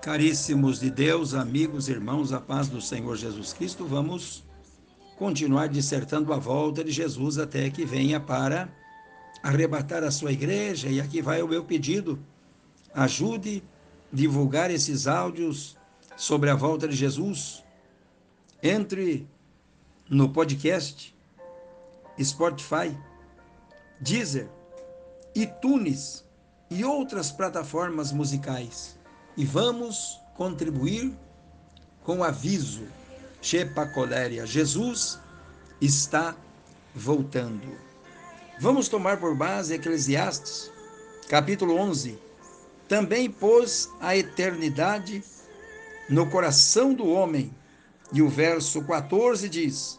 Caríssimos de Deus, amigos, irmãos, a paz do Senhor Jesus Cristo, vamos continuar dissertando a volta de Jesus até que venha para arrebatar a sua igreja. E aqui vai o meu pedido: ajude a divulgar esses áudios sobre a volta de Jesus. Entre no podcast Spotify, Deezer, iTunes e outras plataformas musicais e vamos contribuir com o aviso Shepa Coléria. Jesus está voltando. Vamos tomar por base Eclesiastes, capítulo 11. Também pôs a eternidade no coração do homem. E o verso 14 diz: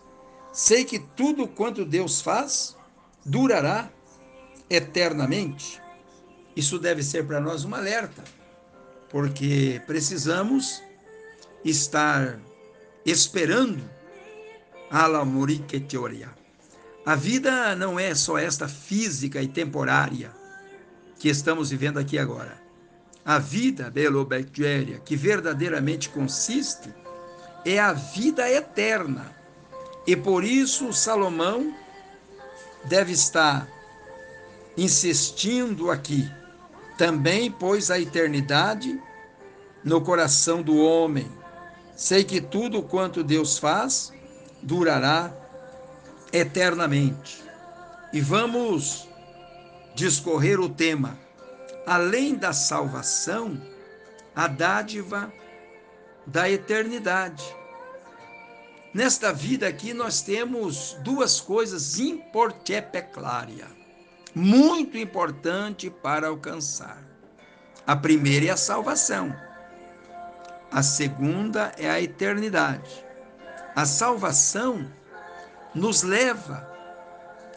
Sei que tudo quanto Deus faz durará eternamente. Isso deve ser para nós um alerta porque precisamos estar esperando a teoria. A vida não é só esta física e temporária que estamos vivendo aqui agora. A vida, belobactéria, que verdadeiramente consiste, é a vida eterna. E por isso Salomão deve estar insistindo aqui também pôs a eternidade no coração do homem. Sei que tudo quanto Deus faz durará eternamente. E vamos discorrer o tema. Além da salvação, a dádiva da eternidade. Nesta vida aqui nós temos duas coisas importantes muito importante para alcançar. A primeira é a salvação. A segunda é a eternidade. A salvação nos leva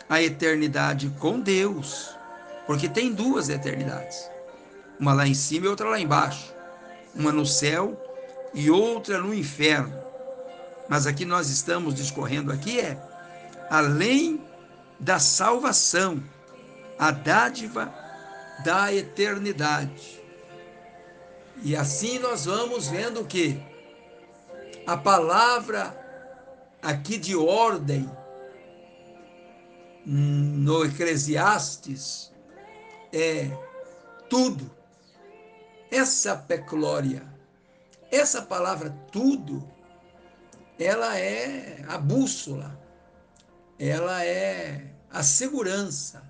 à eternidade com Deus, porque tem duas eternidades. Uma lá em cima e outra lá embaixo. Uma no céu e outra no inferno. Mas aqui nós estamos discorrendo aqui é além da salvação a dádiva da eternidade. E assim nós vamos vendo que a palavra aqui de ordem no Eclesiastes é tudo. Essa peglória, essa palavra tudo, ela é a bússola, ela é a segurança,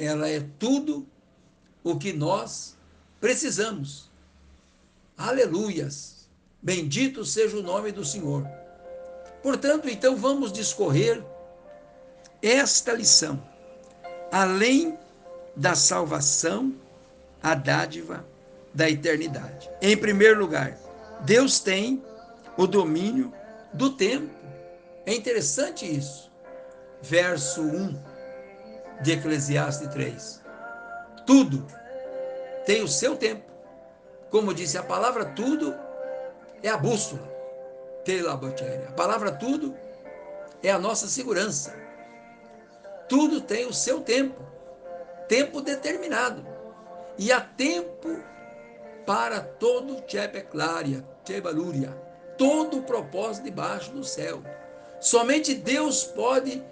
ela é tudo o que nós precisamos. Aleluias! Bendito seja o nome do Senhor. Portanto, então vamos discorrer esta lição. Além da salvação, a dádiva da eternidade. Em primeiro lugar, Deus tem o domínio do tempo. É interessante isso. Verso 1 de Eclesiastes 3. Tudo tem o seu tempo. Como disse, a palavra tudo é a bússola. A palavra tudo é a nossa segurança. Tudo tem o seu tempo. Tempo determinado. E há tempo para todo Tchebeclária, Tchebalúria, todo o propósito debaixo do céu. Somente Deus pode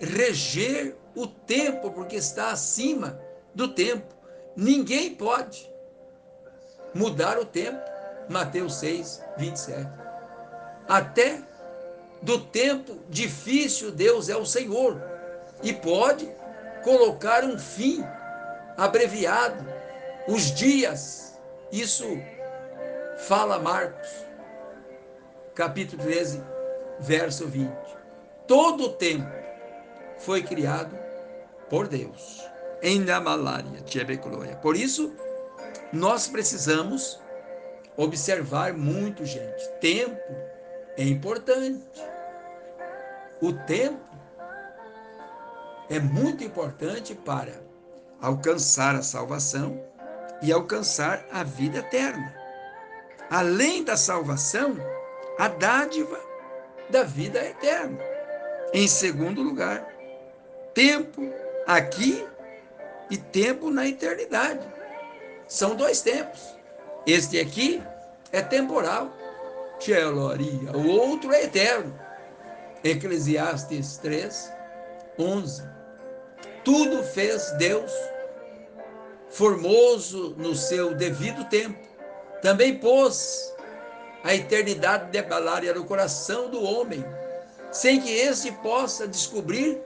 reger o tempo, porque está acima do tempo. Ninguém pode mudar o tempo. Mateus 6, 27. Até do tempo difícil, Deus é o Senhor e pode colocar um fim abreviado, os dias. Isso fala Marcos, capítulo 13, verso 20. Todo o tempo foi criado por Deus. Em malária, Por isso, nós precisamos observar muito, gente. Tempo é importante. O tempo é muito importante para alcançar a salvação e alcançar a vida eterna. Além da salvação, a dádiva da vida eterna. Em segundo lugar, tempo aqui e tempo na eternidade. São dois tempos. Este aqui é temporal, teoloria. O outro é eterno. Eclesiastes 3, 11. Tudo fez Deus, formoso no seu devido tempo. Também pôs a eternidade debalária no coração do homem, sem que este possa descobrir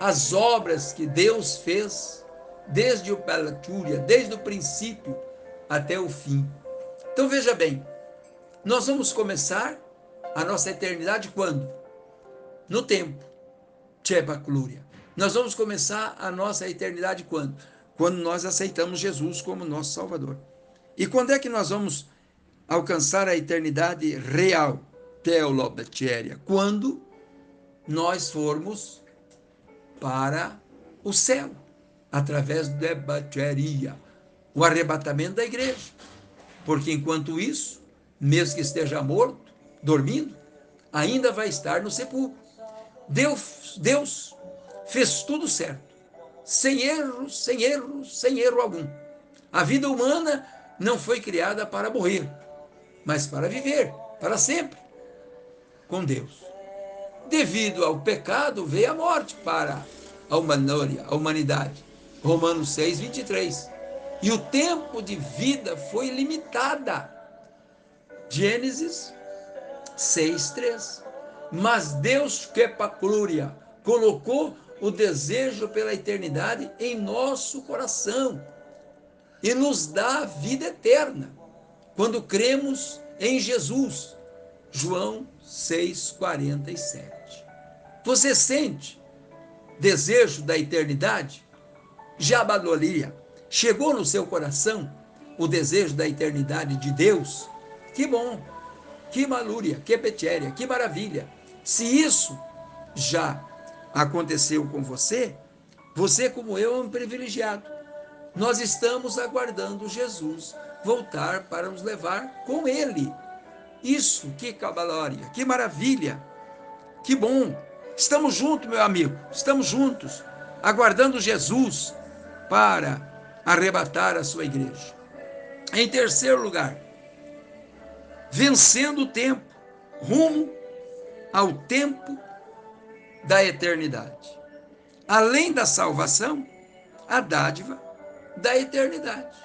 as obras que Deus fez desde o Pelatúria, desde o princípio até o fim. Então veja bem, nós vamos começar a nossa eternidade quando? No tempo. Tchebaclúria. Nós vamos começar a nossa eternidade quando? Quando nós aceitamos Jesus como nosso Salvador. E quando é que nós vamos alcançar a eternidade real? Teolobetéria. Quando nós formos para o céu, através da bateria, o arrebatamento da igreja. Porque enquanto isso, mesmo que esteja morto, dormindo, ainda vai estar no sepulcro. Deus, Deus fez tudo certo, sem erros, sem erros, sem erro algum. A vida humana não foi criada para morrer, mas para viver para sempre com Deus. Devido ao pecado, veio a morte para a humanidade. Romanos 6, 23. E o tempo de vida foi limitada. Gênesis 6, 3. Mas Deus, que é paclúria, colocou o desejo pela eternidade em nosso coração e nos dá a vida eterna quando cremos em Jesus. João 6,47. Você sente desejo da eternidade? Jabalolia, chegou no seu coração o desejo da eternidade de Deus? Que bom, que malúria, que petéria, que maravilha. Se isso já aconteceu com você, você, como eu, é um privilegiado. Nós estamos aguardando Jesus voltar para nos levar com Ele. Isso, que cabalória, que maravilha, que bom. Estamos juntos, meu amigo, estamos juntos, aguardando Jesus para arrebatar a sua igreja. Em terceiro lugar, vencendo o tempo, rumo ao tempo da eternidade. Além da salvação, a dádiva da eternidade.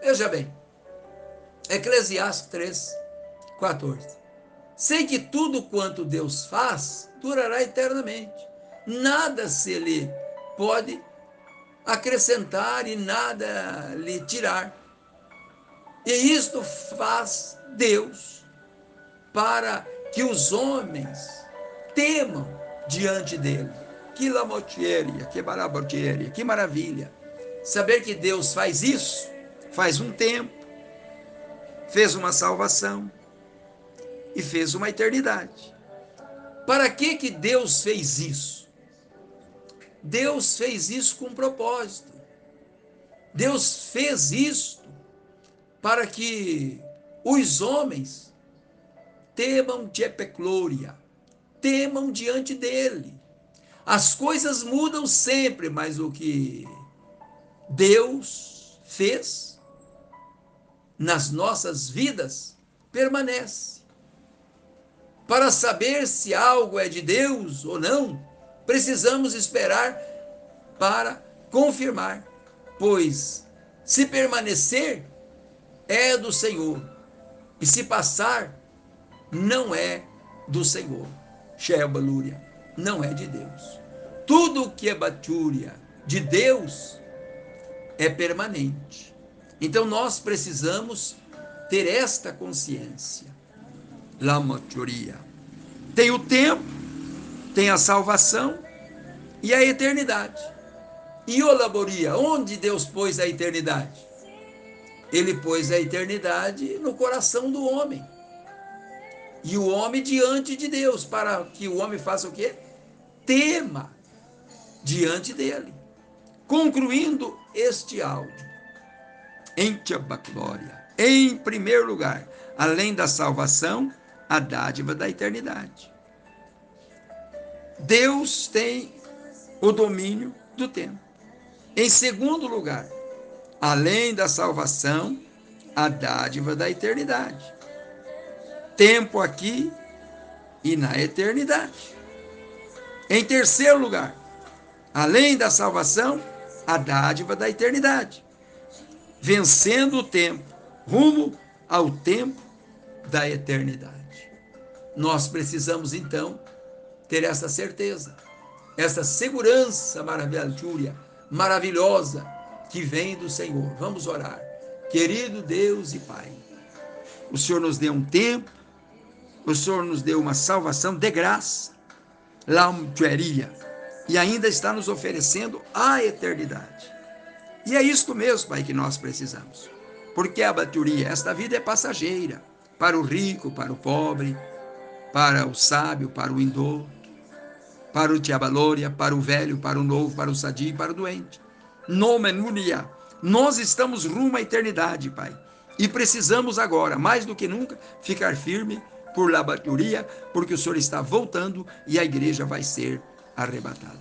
Veja bem, Eclesiastes 3, 14. Sei que tudo quanto Deus faz durará eternamente. Nada se lhe pode acrescentar e nada lhe tirar. E isto faz Deus para que os homens temam diante dele. Que lamotieria, que barabotieria, que maravilha. Saber que Deus faz isso, faz um tempo, fez uma salvação, e fez uma eternidade. Para que que Deus fez isso? Deus fez isso com propósito. Deus fez isso para que os homens temam de epeclória, temam diante dele. As coisas mudam sempre, mas o que Deus fez nas nossas vidas permanece. Para saber se algo é de Deus ou não, precisamos esperar para confirmar, pois se permanecer é do Senhor, e se passar não é do Senhor. Shebalúria, não é de Deus. Tudo que é batúria de Deus é permanente. Então nós precisamos ter esta consciência la maioria. Tem o tempo, tem a salvação e a eternidade. E o laboria, onde Deus pôs a eternidade? Ele pôs a eternidade no coração do homem. E o homem diante de Deus, para que o homem faça o quê? Tema diante dele. Concluindo este áudio, em glória, em primeiro lugar, além da salvação, a dádiva da eternidade. Deus tem o domínio do tempo. Em segundo lugar, além da salvação, a dádiva da eternidade. Tempo aqui e na eternidade. Em terceiro lugar, além da salvação, a dádiva da eternidade. Vencendo o tempo, rumo ao tempo da eternidade. Nós precisamos então ter essa certeza, essa segurança maravilhosa, maravilhosa que vem do Senhor. Vamos orar. Querido Deus e Pai, o Senhor nos deu um tempo, o Senhor nos deu uma salvação de graça, lamtueria, e ainda está nos oferecendo a eternidade. E é isto mesmo, Pai, que nós precisamos. Porque a baturia, esta vida é passageira, para o rico, para o pobre, para o sábio, para o indô, para o tiabalória, para o velho, para o novo, para o sadio, para o doente. Nomenunia. Nós estamos rumo à eternidade, Pai. E precisamos agora, mais do que nunca, ficar firme por labaturia, porque o Senhor está voltando e a igreja vai ser arrebatada.